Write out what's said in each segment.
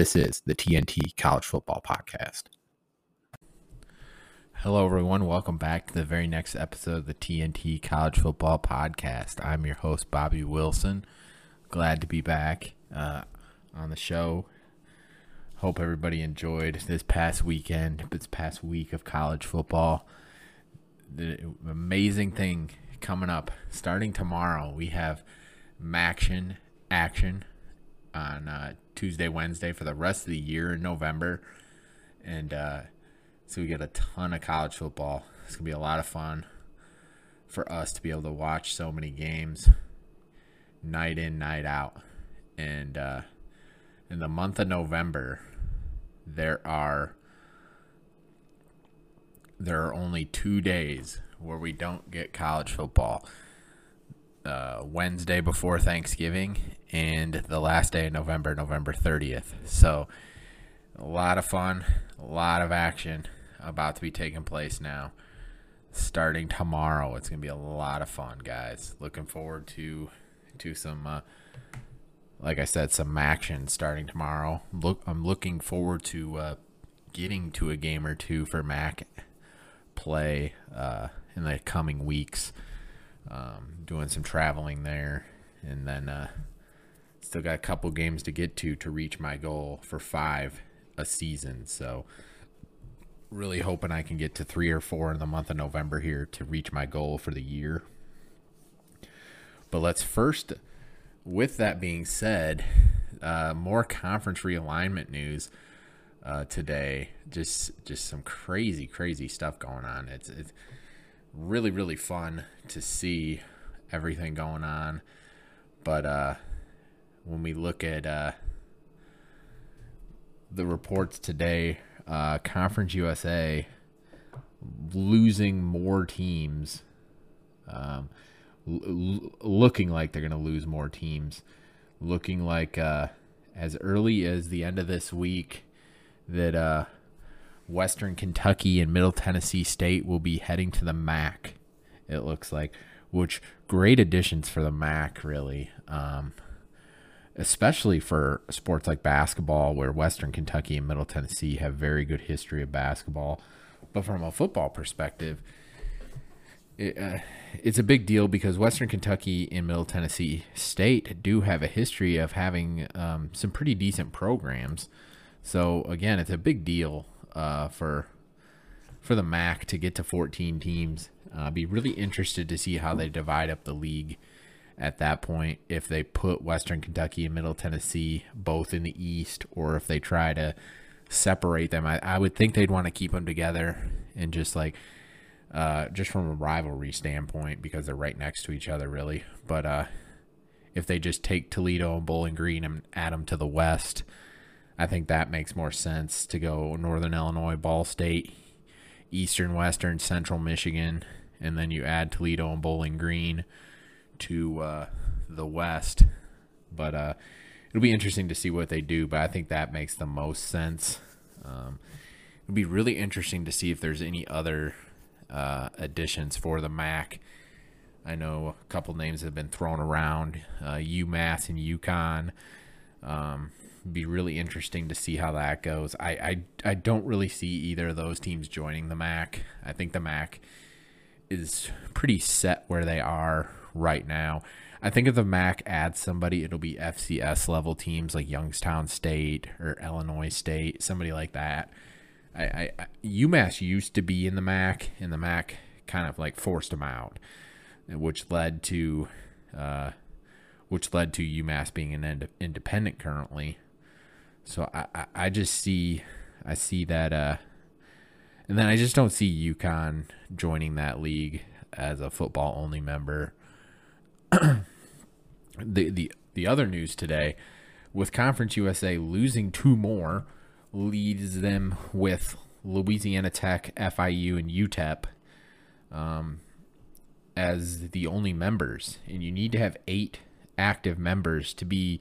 This is the TNT College Football Podcast. Hello, everyone. Welcome back to the very next episode of the TNT College Football Podcast. I'm your host, Bobby Wilson. Glad to be back uh, on the show. Hope everybody enjoyed this past weekend, this past week of college football. The amazing thing coming up starting tomorrow. We have MACtion action on uh, Tuesday, Wednesday for the rest of the year in November. And uh, so we get a ton of college football. It's going to be a lot of fun for us to be able to watch so many games night in, night out. And uh, in the month of November, there are there are only two days where we don't get college football. Uh, Wednesday before Thanksgiving and the last day of November, November 30th. So, a lot of fun, a lot of action about to be taking place now. Starting tomorrow, it's gonna be a lot of fun, guys. Looking forward to to some, uh, like I said, some action starting tomorrow. Look, I'm looking forward to uh, getting to a game or two for MAC play uh, in the coming weeks. Um, doing some traveling there, and then uh, still got a couple games to get to to reach my goal for five a season. So really hoping I can get to three or four in the month of November here to reach my goal for the year. But let's first, with that being said, uh, more conference realignment news uh, today. Just just some crazy crazy stuff going on. It's it's really really fun to see everything going on. But uh, when we look at uh, the reports today, uh, Conference USA losing more teams, um, l- looking like they're going to lose more teams, looking like uh, as early as the end of this week that uh, Western Kentucky and Middle Tennessee State will be heading to the MAC. It looks like, which great additions for the MAC, really. Um, especially for sports like basketball, where Western Kentucky and Middle Tennessee have very good history of basketball. But from a football perspective, it, uh, it's a big deal because Western Kentucky and Middle Tennessee State do have a history of having um, some pretty decent programs. So again, it's a big deal uh, for for the MAC to get to 14 teams. Uh, be really interested to see how they divide up the league at that point if they put Western Kentucky and Middle Tennessee both in the East or if they try to separate them. I, I would think they'd want to keep them together and just like uh, just from a rivalry standpoint because they're right next to each other, really. But uh, if they just take Toledo and Bowling Green and add them to the West, I think that makes more sense to go Northern Illinois, Ball State, Eastern, Western, Central Michigan, and then you add Toledo and Bowling Green to uh, the West. But uh, it'll be interesting to see what they do. But I think that makes the most sense. Um, it'll be really interesting to see if there's any other uh, additions for the MAC. I know a couple names have been thrown around, uh, UMass and UConn. Um, be really interesting to see how that goes. I, I I don't really see either of those teams joining the MAC. I think the MAC is pretty set where they are right now. I think if the MAC adds somebody, it'll be FCS level teams like Youngstown State or Illinois State, somebody like that. I, I, I UMass used to be in the MAC, and the MAC kind of like forced them out, which led to, uh, which led to UMass being an ind- independent currently. So I, I, I just see, I see that, uh, and then I just don't see UConn joining that league as a football only member. the the the other news today with Conference USA losing two more, leads them with Louisiana Tech, FIU, and UTEP um, as the only members. And you need to have eight active members to be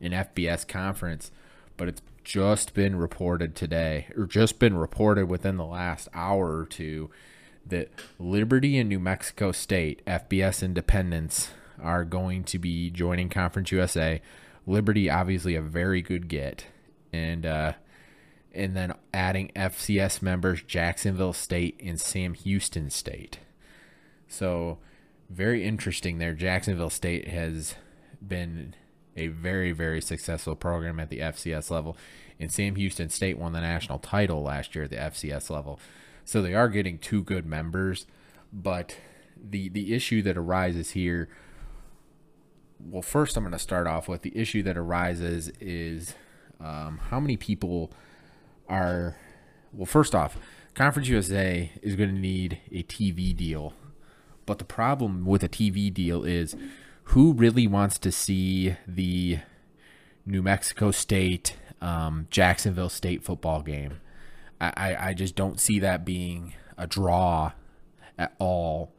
an FBS conference. But it's just been reported today, or just been reported within the last hour or two, that Liberty and New Mexico State, FBS independents, are going to be joining Conference USA. Liberty, obviously, a very good get. And, uh, and then adding FCS members Jacksonville State and Sam Houston State. So, very interesting there. Jacksonville State has been a very, very successful program at the FCS level, and Sam Houston State won the national title last year at the FCS level. So, they are getting two good members, but the the issue that arises here well first i'm going to start off with the issue that arises is um, how many people are well first off conference usa is going to need a tv deal but the problem with a tv deal is who really wants to see the new mexico state um, jacksonville state football game I, I, just don't see that being a draw at all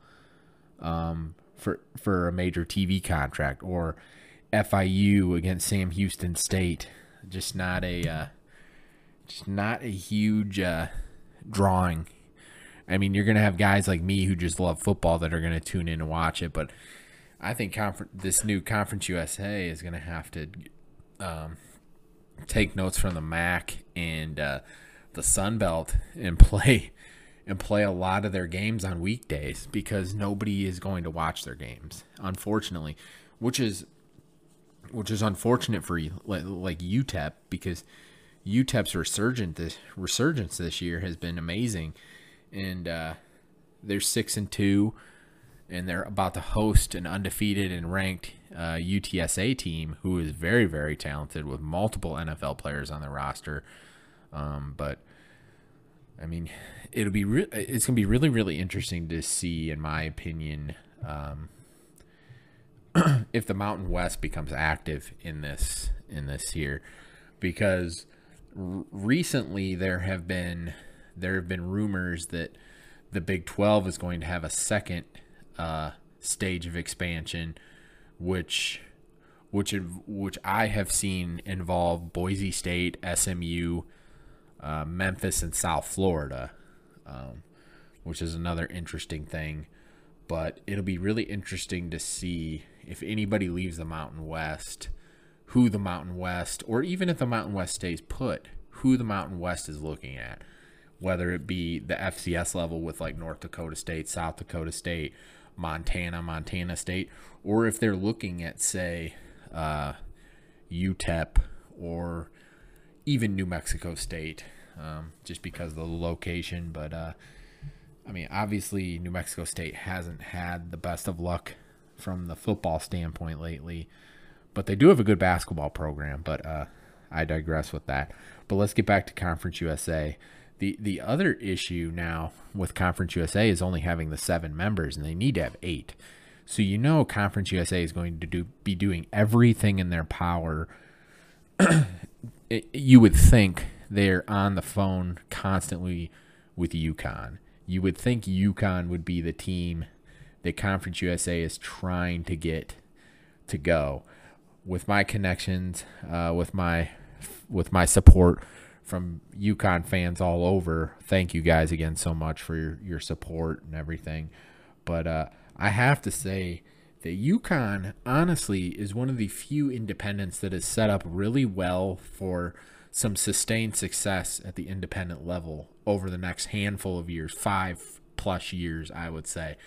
um, for for a major tv contract or fiu against sam houston state just not a uh, just not a huge uh, drawing. I mean, you're to have guys like me who just love football that are to tune in and watch it, but I think confer- this new Conference USA is going to have to um, take notes from the MAC and uh, the Sun Belt and play and play a lot of their games on weekdays because nobody is going to watch their games, unfortunately, which is which is unfortunate for you, like UTEP because UTEP's resurgent this resurgence this year has been amazing, and uh, they're six and two, and they're about to host an undefeated and ranked uh, UTSA team who is very very talented with multiple NFL players on the roster. Um, but I mean, it'll be re- it's gonna be really really interesting to see, in my opinion. Um, if the Mountain West becomes active in this in this year, because recently there have been there have been rumors that the Big 12 is going to have a second uh, stage of expansion, which which which I have seen involve Boise State, SMU, uh, Memphis, and South Florida, um, which is another interesting thing. But it'll be really interesting to see if anybody leaves the Mountain West who the Mountain West, or even if the Mountain West stays put, who the Mountain West is looking at, whether it be the FCS level with like North Dakota State, South Dakota State, Montana, Montana State, or if they're looking at, say, uh, UTEP or even New Mexico State, um, just because of the location. But uh, I mean, obviously, New Mexico State hasn't had the best of luck from the football standpoint lately but they do have a good basketball program. But uh, I digress with that. But let's get back to Conference USA. The the other issue now with Conference USA is only having the seven members, and they need to have eight. So you know Conference USA is going to do be doing everything in their power. it, you would think they're on the phone constantly with UConn. You would think UConn would be the team that Conference USA is trying to get to go with my connections, uh, with my with my support from UConn fans all over. Thank you guys again so much for your, your support and everything. But uh, I have to say that UConn honestly is one of the few independents that is set up really well for some sustained success at the independent level over the next handful of years, five plus years, I would say.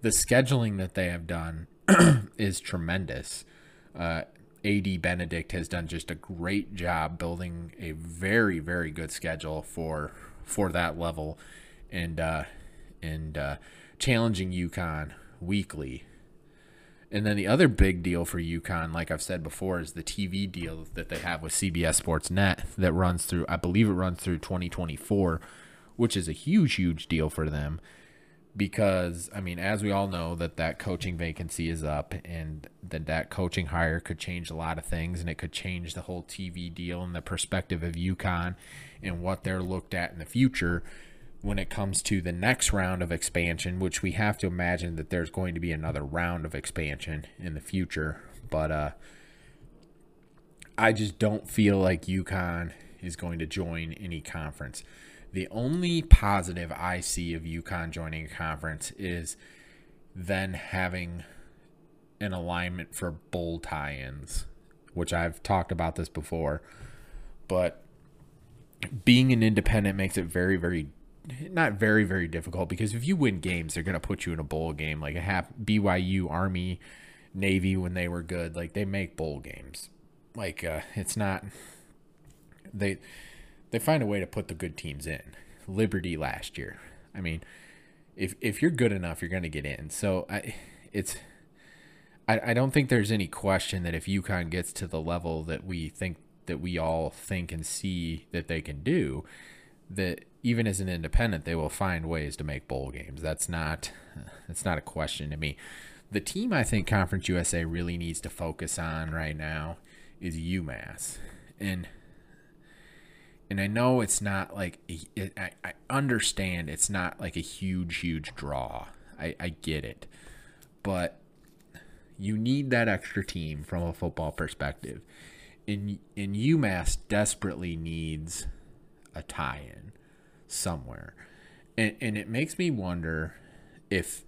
The scheduling that they have done is tremendous. Uh, AD Benedict has done just a great job building a very very good schedule for for that level, and uh, and uh, challenging UConn weekly. And then the other big deal for UConn, like I've said before, is the TV deal that they have with CBS Sports Net that runs through, I believe it runs through 2024, which is a huge, huge deal for them because I mean, as we all know, that that coaching vacancy is up, and that that coaching hire could change a lot of things, and it could change the whole TV deal and the perspective of UConn and what they're looked at in the future when it comes to the next round of expansion, which we have to imagine that there's going to be another round of expansion in the future. But uh, I just don't feel like UConn is going to join any conference. The only positive I see of UConn joining a conference is then having an alignment for bowl tie ins, which I've talked about this before. But being an independent makes it very, very not very very difficult because if you win games they're going to put you in a bowl game like a half BYU Army Navy when they were good like they make bowl games like uh, it's not they they find a way to put the good teams in. Liberty last year. I mean, if if you're good enough, you're going to get in. So I, it's I, I don't think there's any question that if UConn gets to the level that we think that we all think and see that they can do, that even as an independent, they will find ways to make bowl games. That's not that's not a question to me. The team I think Conference USA really needs to focus on right now is UMass, and and I know it's not like it, I, I understand it's not like a huge huge draw. I, I get it, but you need that extra team from a football perspective. and in UMass desperately needs a tie-in somewhere, and and it makes me wonder if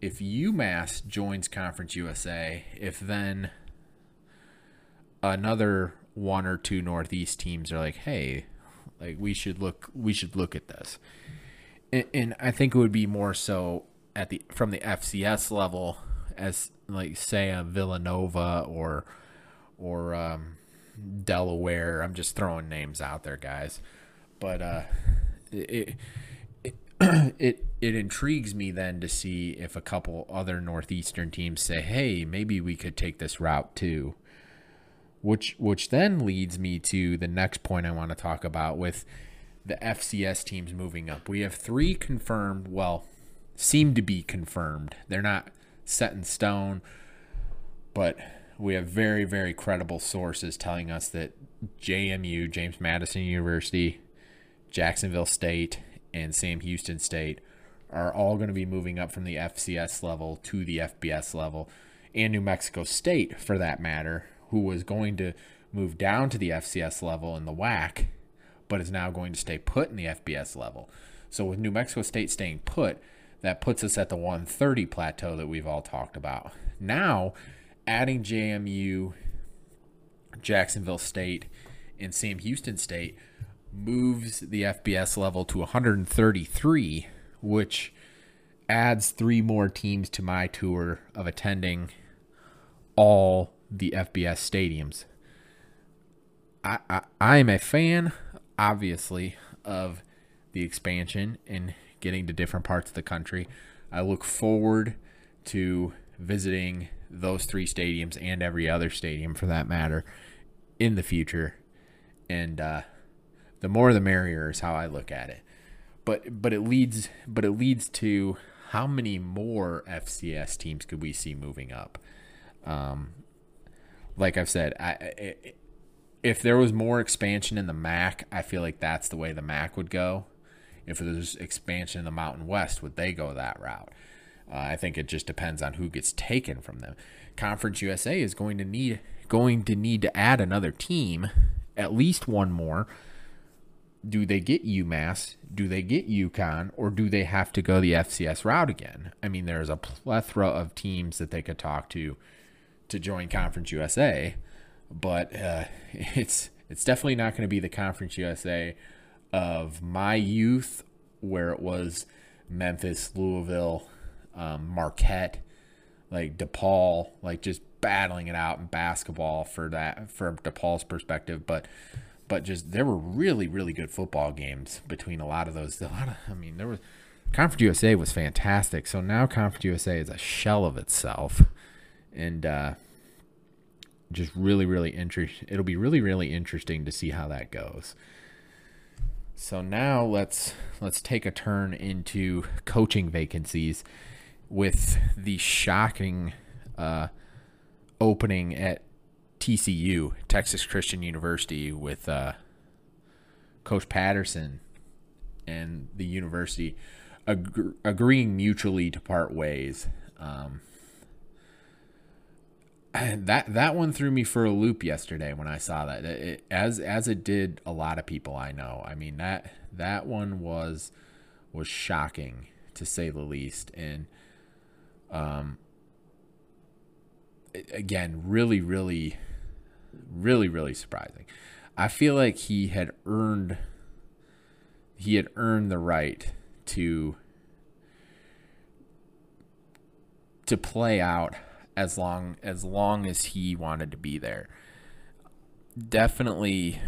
if UMass joins Conference USA, if then another one or two Northeast teams are like, hey, like we should look we should look at this. And, and I think it would be more so at the from the FCS level as like say a Villanova or or um, Delaware. I'm just throwing names out there, guys. But uh, it, it it it intrigues me then to see if a couple other northeastern teams say, "Hey, maybe we could take this route too." Which which then leads me to the next point I want to talk about with the FCS teams moving up. We have three confirmed, well, seem to be confirmed. They're not set in stone, but we have very very credible sources telling us that JMU, James Madison University, Jacksonville State, and Sam Houston State are all going to be moving up from the FCS level to the FBS level, and New Mexico State, for that matter, who was going to move down to the FCS level in the WAC, but is now going to stay put in the FBS level. So with New Mexico State staying put, that puts us at the 130 plateau that we've all talked about. Now, adding JMU, Jacksonville State, and Sam Houston State moves the FBS level to 133, which adds three more teams to my tour of attending all the FBS stadiums. I, I I'm a fan, obviously, of the expansion and getting to different parts of the country. I look forward to visiting those three stadiums and every other stadium for that matter in the future. And uh, the more the merrier is how I look at it. But but it leads but it leads to how many more FCS teams could we see moving up? Um, like I've said, I, if there was more expansion in the MAC, I feel like that's the way the MAC would go. If there's expansion in the Mountain West, would they go that route? Uh, I think it just depends on who gets taken from them. Conference USA is going to need going to need to add another team, at least one more. Do they get UMass? Do they get UConn? Or do they have to go the FCS route again? I mean, there's a plethora of teams that they could talk to to join Conference USA, but uh, it's it's definitely not going to be the Conference USA of my youth, where it was Memphis, Louisville, um, Marquette, like DePaul, like just battling it out in basketball for that from DePaul's perspective, but but just there were really really good football games between a lot of those. A lot of I mean there was Conference USA was fantastic. So now Conference USA is a shell of itself and uh, just really, really interesting. It'll be really, really interesting to see how that goes. So now let's let's take a turn into coaching vacancies with the shocking uh, opening at TCU, Texas Christian University, with uh, Coach Patterson and the university ag- agreeing mutually to part ways. Um, that that one threw me for a loop yesterday when I saw that. It, as as it did a lot of people I know. I mean that that one was was shocking to say the least, and um, again, really, really, really, really surprising. I feel like he had earned he had earned the right to to play out as long as long as he wanted to be there. Definitely,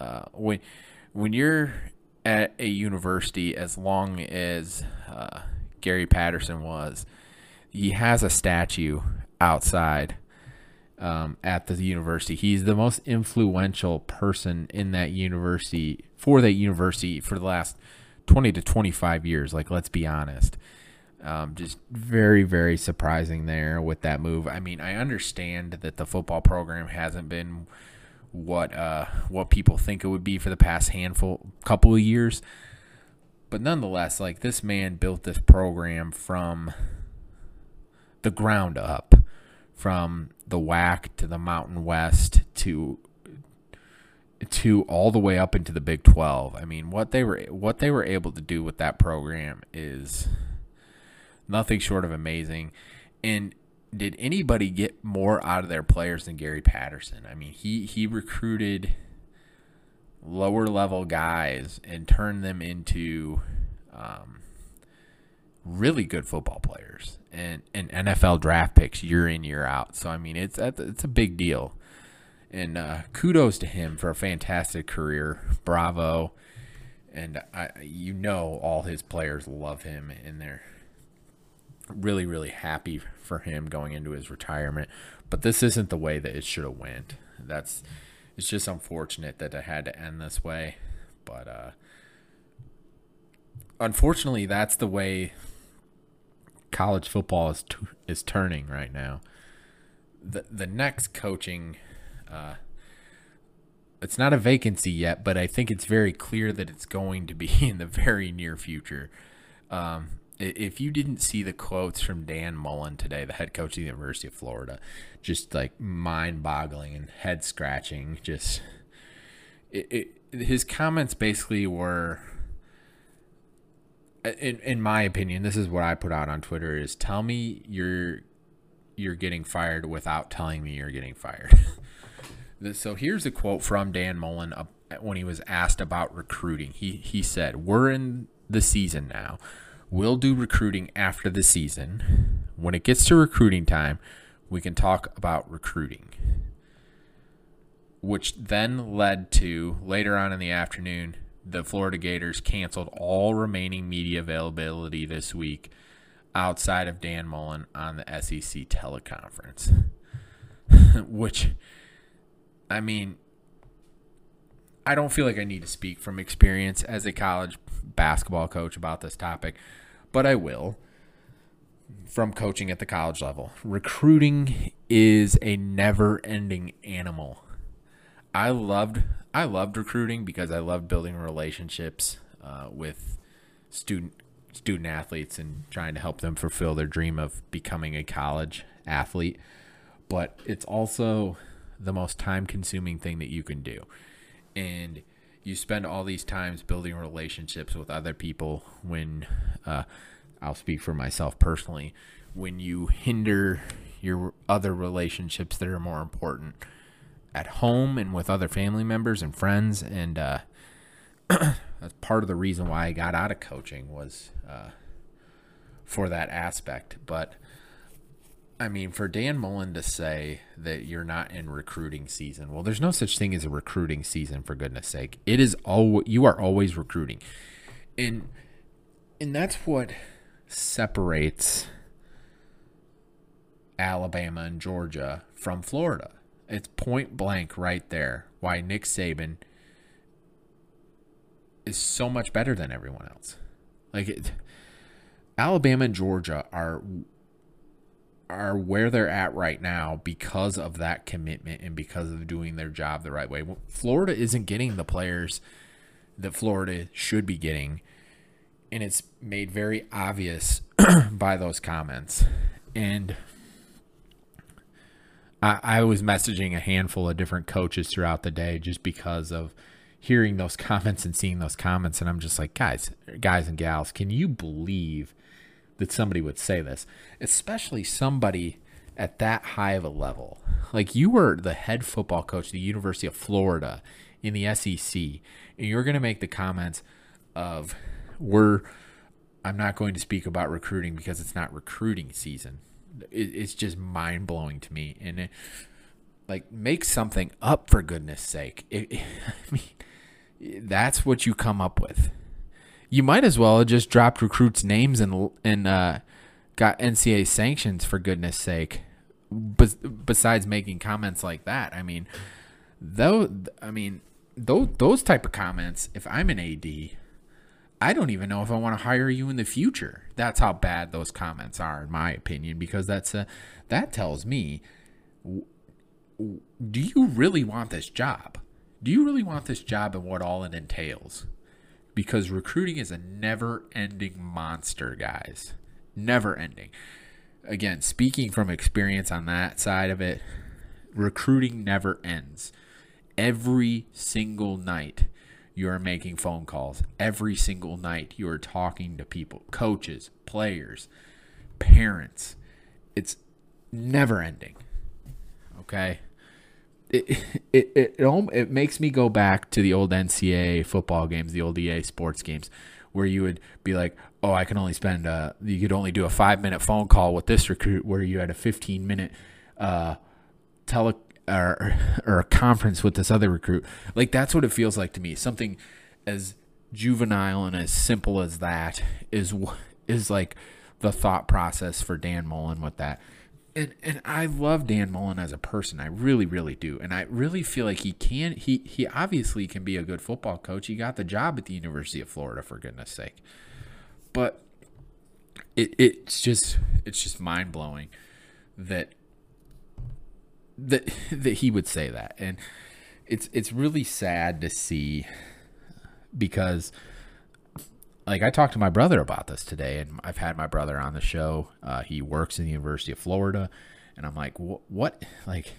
uh, when when you're at a university, as long as uh, Gary Patterson was, he has a statue outside um, at the university. He's the most influential person in that university for that university for the last 20 to 25 years. Like, let's be honest. Um, just very, very surprising there with that move. I mean, I understand that the football program hasn't been what uh, what people think it would be for the past handful couple of years, but nonetheless, like this man built this program from the ground up, from the WAC to the Mountain West to to all the way up into the Big 12. I mean, what they were what they were able to do with that program is nothing short of amazing. And did anybody get more out of their players than Gary Patterson? I mean, he he recruited lower level guys and turned them into um, really good football players and, and NFL draft picks year in year out. So I mean, it's it's a big deal. And uh, kudos to him for a fantastic career. Bravo. And I, you know, all his players love him, and they're really, really happy for him going into his retirement. But this isn't the way that it should have went. That's it's just unfortunate that it had to end this way. But uh, unfortunately, that's the way college football is t- is turning right now. The the next coaching, uh, it's not a vacancy yet, but I think it's very clear that it's going to be in the very near future. Um, if you didn't see the quotes from Dan Mullen today, the head coach of the University of Florida, just like mind boggling and head scratching, just it, it, his comments basically were in in my opinion, this is what I put out on Twitter is tell me you're you're getting fired without telling me you're getting fired. so here's a quote from Dan Mullen uh, when he was asked about recruiting. He he said, "We're in the season now. We'll do recruiting after the season. When it gets to recruiting time, we can talk about recruiting." Which then led to later on in the afternoon, the Florida Gators canceled all remaining media availability this week outside of Dan Mullen on the SEC teleconference. Which, I mean, I don't feel like I need to speak from experience as a college basketball coach about this topic, but I will from coaching at the college level. Recruiting is a never ending animal. I loved I loved recruiting because I loved building relationships uh, with student student athletes and trying to help them fulfill their dream of becoming a college athlete. But it's also the most time consuming thing that you can do. And you spend all these times building relationships with other people when uh, I'll speak for myself personally when you hinder your other relationships that are more important at home and with other family members and friends, and uh, that's part of the reason why I got out of coaching was uh, for that aspect. But I mean, for Dan Mullen to say that you're not in recruiting season, well, there's no such thing as a recruiting season. For goodness sake, it is all you are always recruiting, and and that's what separates Alabama and Georgia from Florida it's point blank right there why Nick Saban is so much better than everyone else. Like it, Alabama and Georgia are are where they're at right now because of that commitment and because of doing their job the right way. Florida isn't getting the players that Florida should be getting, and it's made very obvious by those comments. And I, I was messaging a handful of different coaches throughout the day just because of hearing those comments and seeing those comments, and I'm just like, guys, guys and gals, can you believe that somebody would say this, especially somebody at that high of a level? Like you were the head football coach of the University of Florida in the SEC, and you're going to make the comments of, "We're." I'm not going to speak about recruiting because it's not recruiting season. It, it's just mind blowing to me, and it, like make something up for goodness sake. It, I mean, that's what you come up with. You might as well have just dropped recruits' names and and uh, got NCAA sanctions for goodness sake. besides making comments like that, I mean, though, I mean, those those type of comments. If I'm an AD, I don't even know if I want to hire you in the future. That's how bad those comments are, in my opinion, because that's a, that tells me, do you really want this job? Do you really want this job and what all it entails? Because recruiting is a never ending monster, guys. Never ending. Again, speaking from experience on that side of it, recruiting never ends. Every single night, you are making phone calls. Every single night, you are talking to people, coaches, players, parents. It's never ending. Okay? It, it, it, it, it makes me go back to the old NCAA football games, the old EA sports games, where you would be like, oh, I can only spend, uh, you could only do a five minute phone call with this recruit, where you had a 15 minute uh, tele or, or a conference with this other recruit. Like that's what it feels like to me. Something as juvenile and as simple as that is is like the thought process for Dan Mullen with that. And and I love Dan Mullen as a person. I really really do. And I really feel like he can he he obviously can be a good football coach. He got the job at the University of Florida for goodness sake. But it it's just it's just mind-blowing that that that he would say that, and it's it's really sad to see because like I talked to my brother about this today, and I've had my brother on the show. Uh, he works in the University of Florida, and I'm like, what, like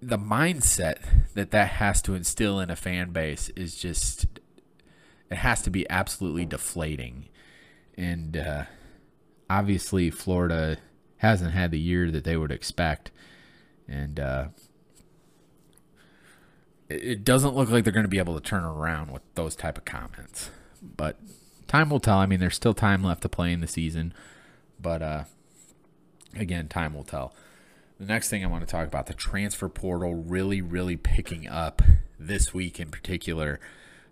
the mindset that that has to instill in a fan base is just it has to be absolutely deflating, and uh, obviously Florida hasn't had the year that they would expect, and uh, it doesn't look like they're going to be able to turn around with those type of comments. But time will tell. I mean, there's still time left to play in the season, but uh, again, time will tell. The next thing I want to talk about the transfer portal really, really picking up this week in particular.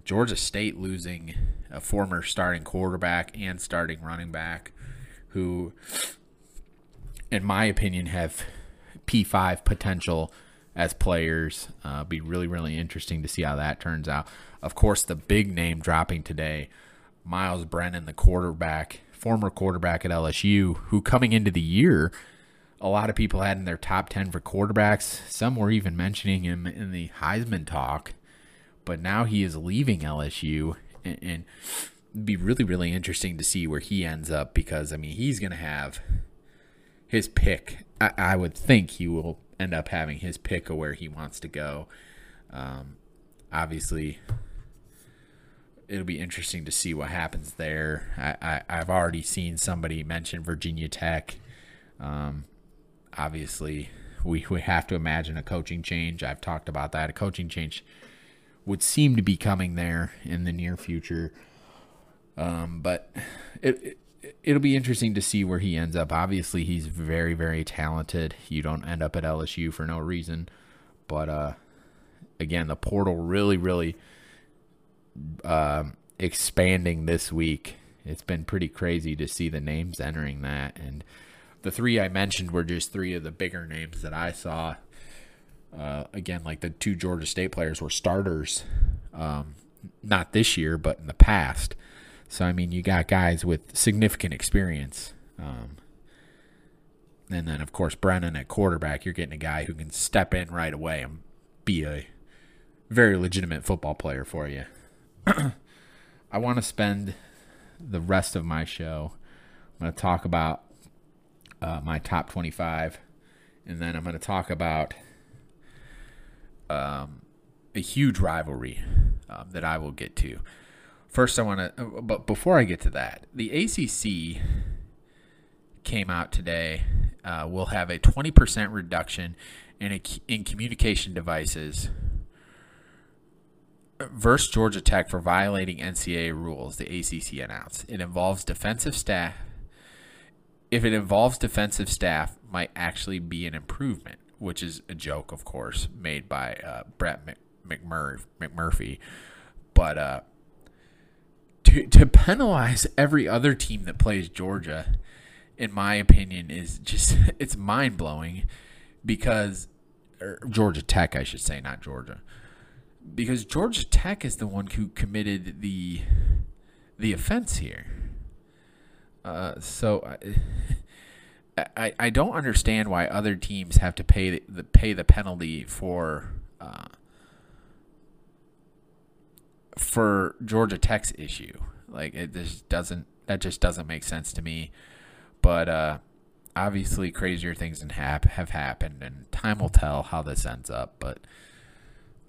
Georgia State losing a former starting quarterback and starting running back who in my opinion, have P5 potential as players. Uh, be really, really interesting to see how that turns out. Of course, the big name dropping today, Myles Brennan, the quarterback, former quarterback at LSU, who coming into the year, a lot of people had in their top 10 for quarterbacks. Some were even mentioning him in the Heisman talk, but now he is leaving LSU. And, and be really, really interesting to see where he ends up because, I mean, he's going to have his pick. I, I, would think he will end up having his pick of where he wants to go. Um, obviously, it'll be interesting to see what happens there. I, I, have already seen somebody mention Virginia Tech. Um, obviously, we, we have to imagine a coaching change. I've talked about that. A coaching change would seem to be coming there in the near future. Um, but it, it it'll be interesting to see where he ends up. Obviously, he's very, very talented. You don't end up at LSU for no reason. But uh, again, the portal really, really uh, expanding this week. It's been pretty crazy to see the names entering that. And the three I mentioned were just three of the bigger names that I saw. Uh, again, like the two Georgia State players were starters. Um, not this year, but in the past. So I mean, you got guys with significant experience. Um, and then, of course, Brennan at quarterback, you're getting a guy who can step in right away and be a very legitimate football player for you. I want to spend the rest of my show. I'm going to talk about uh, my top 25, and then I'm going to talk about um, a huge rivalry um, that I will get to. First, I want to, uh, but before I get to that, the ACC came out today. Uh, will have a 20% reduction in a, in communication devices versus Georgia Tech for violating NCAA rules. The ACC announced it involves defensive staff. If it involves defensive staff, might actually be an improvement, which is a joke, of course, made by uh, Brett McMurphy. McMurphy. But uh, to to penalize every other team that plays Georgia, in my opinion, is just it's mind blowing because Georgia Tech, I should say, not Georgia, because Georgia Tech is the one who committed the the offense here. Uh, so I, I, I don't understand why other teams have to pay the, the pay the penalty for uh, for Georgia Tech's issue. Like it just doesn't that just doesn't make sense to me. But uh, obviously, crazier things have have happened, and time will tell how this ends up. But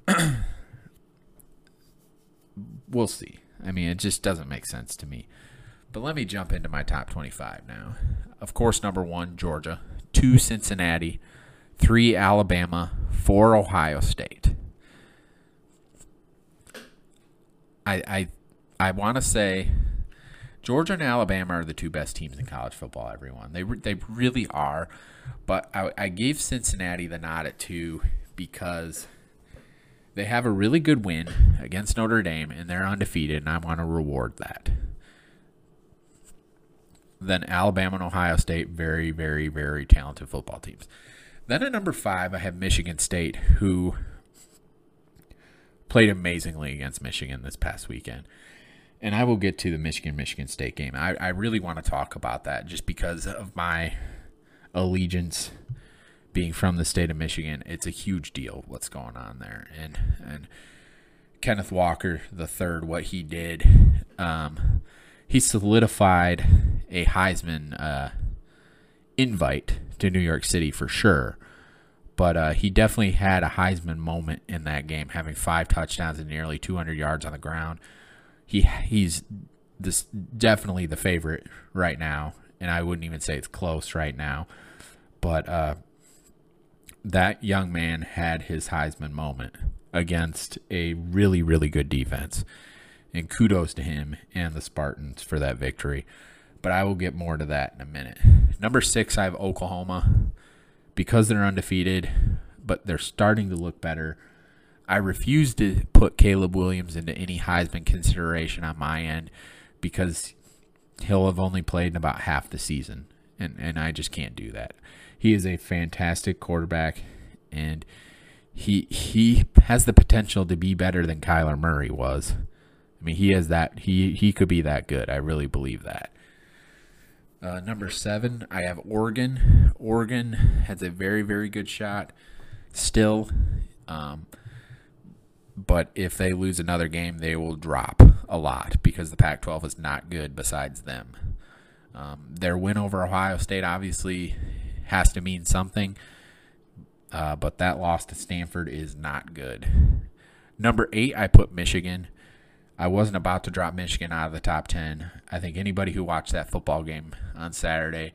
we'll see. I mean, it just doesn't make sense to me. But let me jump into my top 25 now. Of course, number one, Georgia. Two, Cincinnati. Three, Alabama. Four, Ohio State. I I I want to say Georgia and Alabama are the two best teams in college football. Everyone, they they really are. But I, I gave Cincinnati the nod at two because they have a really good win against Notre Dame and they're undefeated, and I want to reward that. Then Alabama and Ohio State, very, very, very talented football teams. Then at number five, I have Michigan State, who played amazingly against Michigan this past weekend and I will get to the Michigan Michigan State game. I, I really want to talk about that just because of my allegiance being from the state of Michigan. It's a huge deal what's going on there, and and Kenneth Walker the third, what he did, um, he solidified a Heisman uh, invite to New York City for sure. But uh, he definitely had a Heisman moment in that game, having five touchdowns and nearly 200 yards on the ground he he's this definitely the favorite right now, and I wouldn't even say it's close right now. But uh, that young man had his Heisman moment against a really really good defense, and kudos to him and the Spartans for that victory. But I will get more to that in a minute. Number six, I have Oklahoma because they're undefeated, but they're starting to look better I refuse to put Caleb Williams into any Heisman consideration on my end because he'll have only played in about half the season, and and I just can't do that. He is a fantastic quarterback, and he he has the potential to be better than Kyler Murray was. I mean, he has that. He he could be that good. I really believe that. Uh, number seven, I have Oregon. Oregon has a very very good shot. Still, um, but if they lose another game, they will drop a lot because the Pac 12 is not good besides them. Um, their win over Ohio State obviously has to mean something, uh, but that loss to Stanford is not good. Number eight, I put Michigan. I wasn't about to drop Michigan out of the top 10. I think anybody who watched that football game on Saturday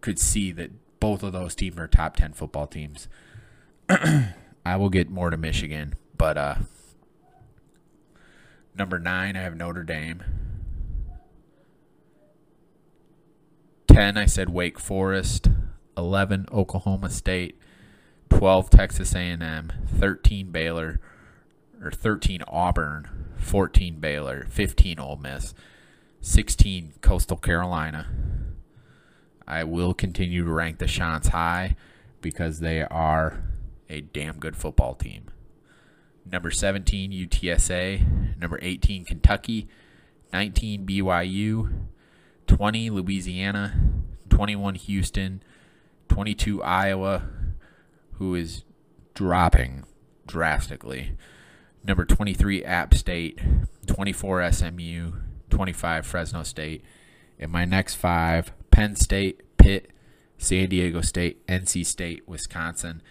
could see that both of those teams are top 10 football teams. I will get more to Michigan, but uh, number nine, I have Notre Dame. Ten, I said Wake Forest. Eleven, Oklahoma State. Twelve, Texas A&M. Thirteen, Baylor. Or thirteen, Auburn. Fourteen, Baylor. Fifteen, Ole Miss. Sixteen, Coastal Carolina. I will continue to rank the Chants high because they are a damn good football team. Number 17, UTSA. Number 18, Kentucky. 19, BYU. 20, Louisiana. 21, Houston. 22, Iowa, who is dropping drastically. Number 23, App State. 24, SMU. 25, Fresno State. And my next five Penn State, Pitt, San Diego State, NC State, Wisconsin.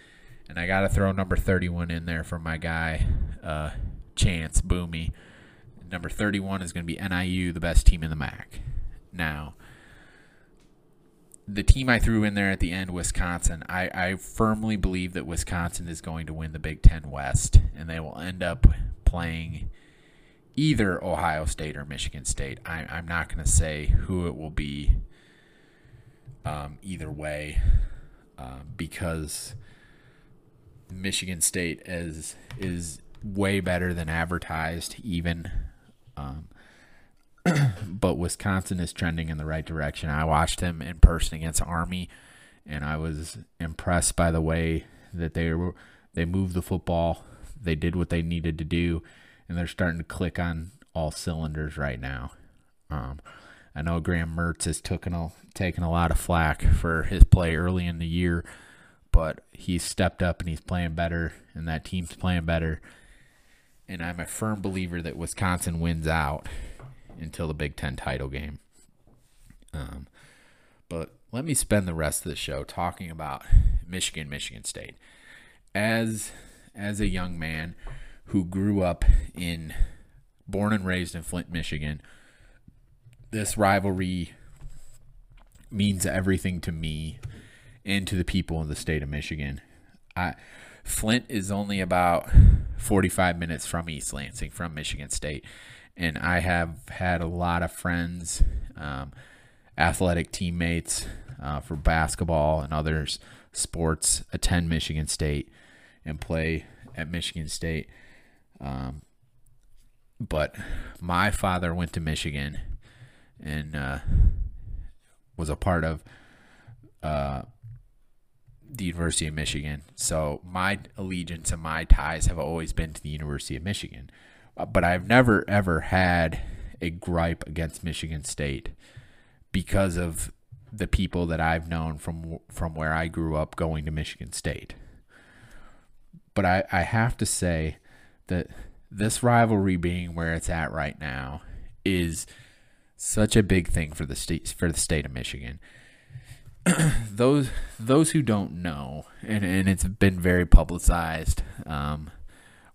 And I got to throw number 31 in there for my guy, uh, Chance Boomy. Number 31 is going to be NIU, the best team in the MAC. Now, the team I threw in there at the end, Wisconsin, I, I firmly believe that Wisconsin is going to win the Big Ten West, and they will end up playing either Ohio State or Michigan State. I, I'm not going to say who it will be um, either way um, because Michigan State is is way better than advertised, even. Um, but Wisconsin is trending in the right direction. I watched them in person against Army, and I was impressed by the way that they were they moved the football. They did what they needed to do, and they're starting to click on all cylinders right now. Um, I know Graham Mertz has taken a taken a lot of flack for his play early in the year, but he's stepped up and he's playing better, and that team's playing better. And I'm a firm believer that Wisconsin wins out until the Big Ten title game. Um, but let me spend the rest of the show talking about Michigan, Michigan State. As as a young man who grew up in, born and raised in Flint, Michigan this rivalry means everything to me and to the people in the state of Michigan. I, Flint is only about 45 minutes from East Lansing, from Michigan State. And I have had a lot of friends, um, athletic teammates uh, for basketball and others sports attend Michigan State and play at Michigan State. Um, but my father went to Michigan and uh, was a part of uh, the University of Michigan. So my allegiance and my ties have always been to the University of Michigan. Uh, but I've never ever had a gripe against Michigan State because of the people that I've known from from where I grew up going to Michigan State. But I, I have to say that this rivalry being where it's at right now is – such a big thing for the state for the state of Michigan. those those who don't know, and, and it's been very publicized. Um,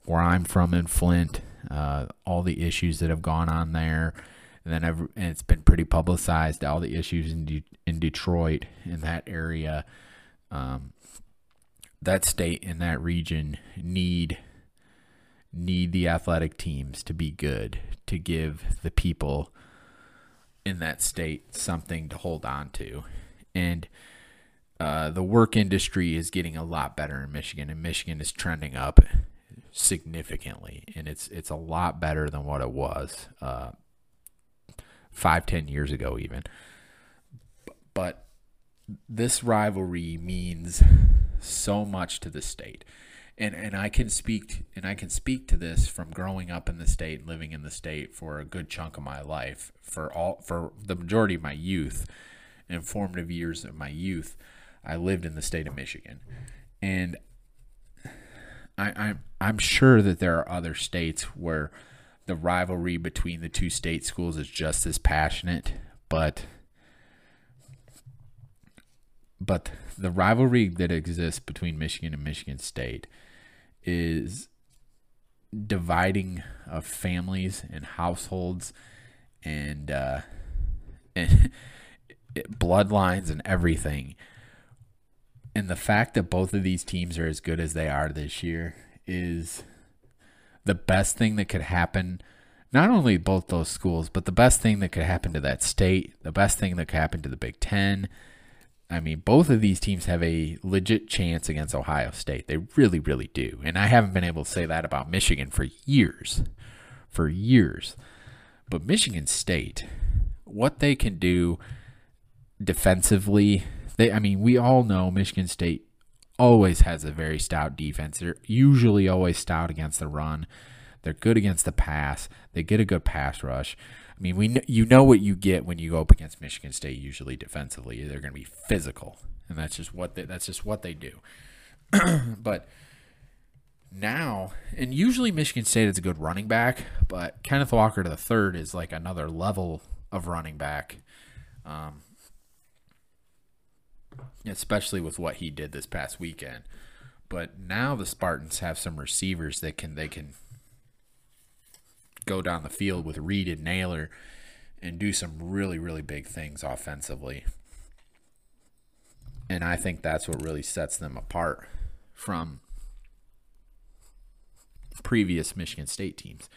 where I'm from in Flint, uh, all the issues that have gone on there, and then and it's been pretty publicized. All the issues in De- in Detroit in that area, um, that state in that region need need the athletic teams to be good to give the people in that state something to hold on to. And uh, the work industry is getting a lot better in Michigan, and Michigan is trending up significantly, and it's it's a lot better than what it was uh, five, ten years ago, even. But this rivalry means so much to the state. And and I can speak and I can speak to this from growing up in the state, living in the state for a good chunk of my life, for all for the majority of my youth, and formative years of my youth, I lived in the state of Michigan, and I, I'm I'm sure that there are other states where the rivalry between the two state schools is just as passionate, but but the rivalry that exists between Michigan and Michigan State is dividing of families and households and uh, and bloodlines and everything. And the fact that both of these teams are as good as they are this year is the best thing that could happen. Not only both those schools, but the best thing that could happen to that state, the best thing that could happen to the Big Ten, I mean, both of these teams have a legit chance against Ohio State. They really, really do. And I haven't been able to say that about Michigan for years. For years. But Michigan State, what they can do defensively, they I mean, we all know Michigan State always has a very stout defense. They're usually always stout against the run. They're good against the pass. They get a good pass rush. I mean, we you know what you get when you go up against Michigan State. Usually defensively, they're going to be physical, and that's just what they, that's just what they do. but now, and usually Michigan State is a good running back, but Kenneth Walker to the third is like another level of running back. Um, especially with what he did this past weekend. But now the Spartans have some receivers that can they can go down the field with Reed and Nailor and do some really really big things offensively. And I think that's what really sets them apart from previous Michigan State teams.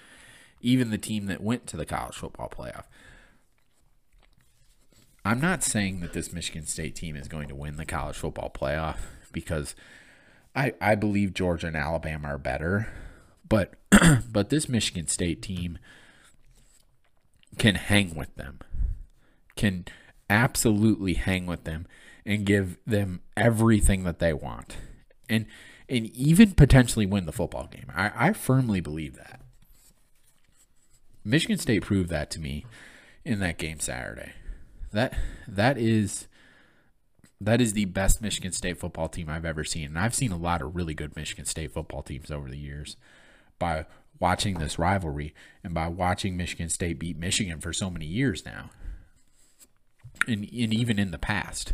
Even the team that went to the college football playoff. I'm not saying that this Michigan State team is going to win the college football playoff because I I believe Georgia and Alabama are better, but but this Michigan State team can hang with them. Can absolutely hang with them and give them everything that they want. And and even potentially win the football game. I, I firmly believe that. Michigan State proved that to me in that game Saturday. That that is that is the best Michigan State football team I've ever seen. And I've seen a lot of really good Michigan State football teams over the years by watching this rivalry and by watching Michigan State beat Michigan for so many years now. And, and even in the past,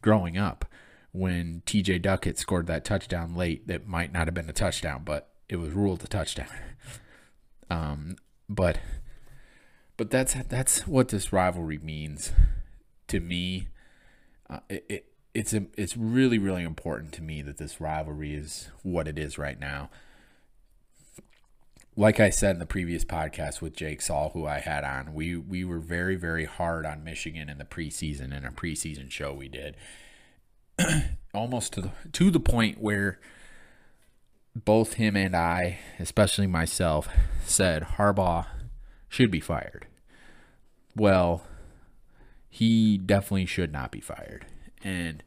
growing up, when TJ Duckett scored that touchdown late that might not have been a touchdown, but it was ruled a touchdown. Um, but but that's that's what this rivalry means to me. Uh, it, it it's it's really really important to me that this rivalry is what it is right now. Like I said in the previous podcast with Jake Saul, who I had on, we we were very very hard on Michigan in the preseason in a preseason show we did, almost to the to the point where both him and I, especially myself, said Harbaugh should be fired. Well, he definitely should not be fired. And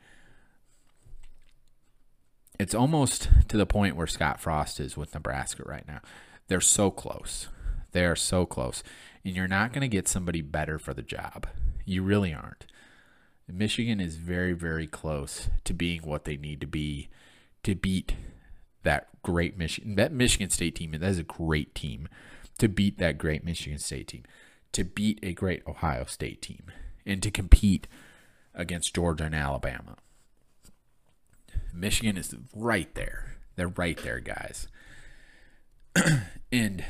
it's almost to the point where Scott Frost is with Nebraska right now. They're so close. They are so close. And you're not going to get somebody better for the job. You really aren't. Michigan is very, very close to being what they need to be to beat that great Michigan. That Michigan State team, that is a great team to beat that great Michigan State team, to beat a great Ohio State team, and to compete against Georgia and Alabama. Michigan is right there. They're right there, guys. and,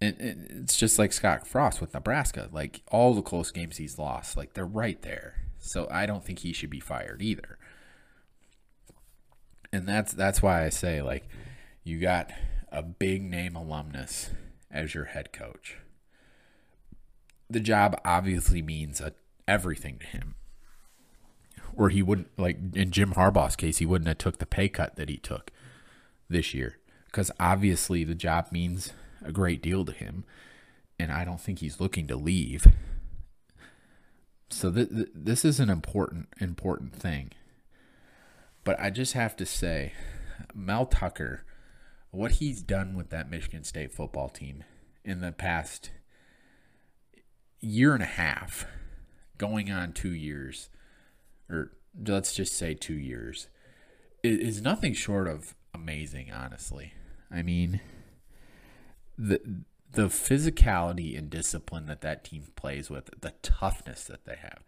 and, and it's just like Scott Frost with Nebraska. Like all the close games he's lost, like they're right there. So I don't think he should be fired either. And that's that's why I say like you got a big name alumnus as your head coach. The job obviously means a, everything to him. Or he wouldn't like in Jim Harbaugh's case, he wouldn't have took the pay cut that he took this year because obviously the job means a great deal to him, and I don't think he's looking to leave. So th- th- this is an important important thing. But I just have to say, Mel Tucker, what he's done with that Michigan State football team in the past year and a half, going on two years, or let's just say two years, is nothing short of amazing, honestly. I mean, the the physicality and discipline that that team plays with, the toughness that they have.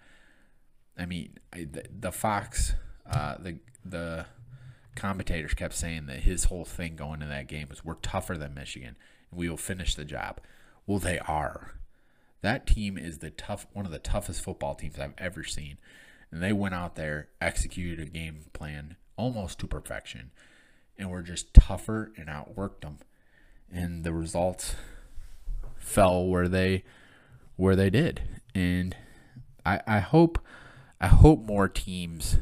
I mean, the, the Fox, uh, the the commentators kept saying that his whole thing going into that game was we're tougher than Michigan and we will finish the job. Well, they are. That team is the tough one of the toughest football teams I've ever seen. And they went out there, executed a game plan almost to perfection, and were just tougher and outworked them. And the results fell where they where they did. And I, I hope I hope more teams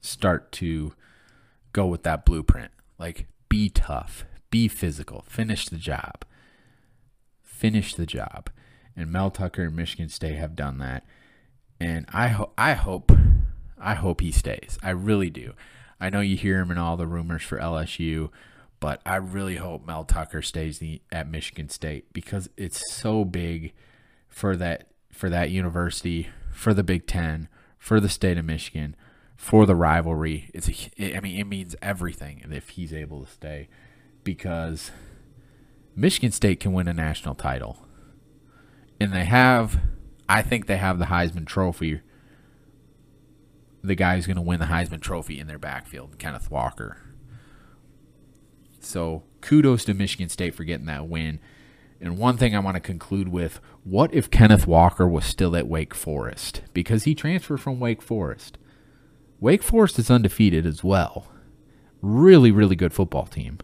start to go with that blueprint. Like, be tough, be physical, finish the job. Finish the job. And Mel Tucker and Michigan State have done that. And I, ho- I hope, I hope he stays. I really do. I know you hear him in all the rumors for LSU, but I really hope Mel Tucker stays the, at Michigan State because it's so big for that for that university, for the Big Ten, for the state of Michigan, for the rivalry. It's a, I mean, it means everything if he's able to stay because Michigan State can win a national title, and they have. I think they have the Heisman Trophy. The guy who's going to win the Heisman Trophy in their backfield, Kenneth Walker. So kudos to Michigan State for getting that win. And one thing I want to conclude with what if Kenneth Walker was still at Wake Forest? Because he transferred from Wake Forest. Wake Forest is undefeated as well. Really, really good football team.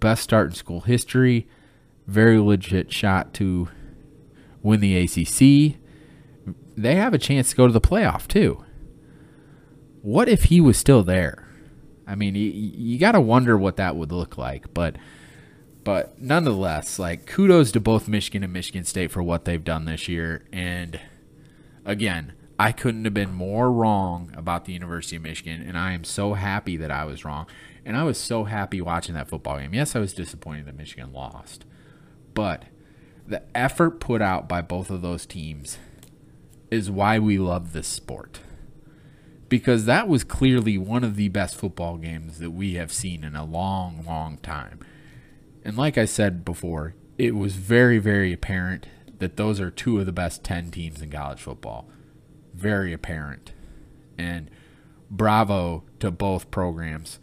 Best start in school history. Very legit shot to win the ACC. They have a chance to go to the playoff, too. What if he was still there? I mean, you, you got to wonder what that would look like. But but nonetheless, like kudos to both Michigan and Michigan State for what they've done this year. And again, I couldn't have been more wrong about the University of Michigan, and I am so happy that I was wrong. And I was so happy watching that football game. Yes, I was disappointed that Michigan lost, but the effort put out by both of those teams is why we love this sport. Because that was clearly one of the best football games that we have seen in a long, long time. And like I said before, it was very, very apparent that those are two of the best 10 teams in college football. Very apparent. And bravo to both programs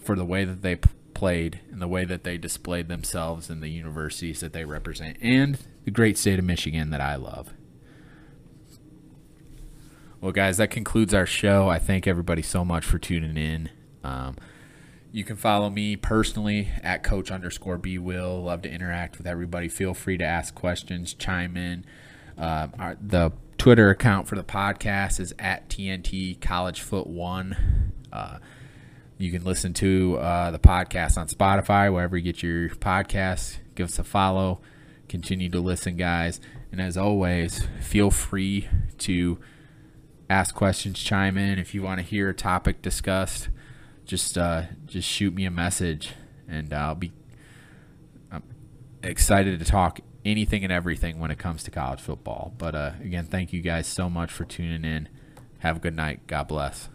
for the way that they p- played and the way that they displayed themselves in the universities that they represent and the great state of Michigan that I love. Well, guys, that concludes our show. I thank everybody so much for tuning in. Um, you can follow me personally at coach underscore B Will. Love to interact with everybody. Feel free to ask questions, chime in. Uh, our, the Twitter account for the podcast is at TNT College Foot One. Uh, you can listen to uh, the podcast on Spotify, wherever you get your podcasts. Give us a follow. Continue to listen, guys. And as always, feel free to ask questions, chime in. If you want to hear a topic discussed, just uh, just shoot me a message, and I'll be I'm excited to talk anything and everything when it comes to college football. But uh, again, thank you guys so much for tuning in. Have a good night. God bless.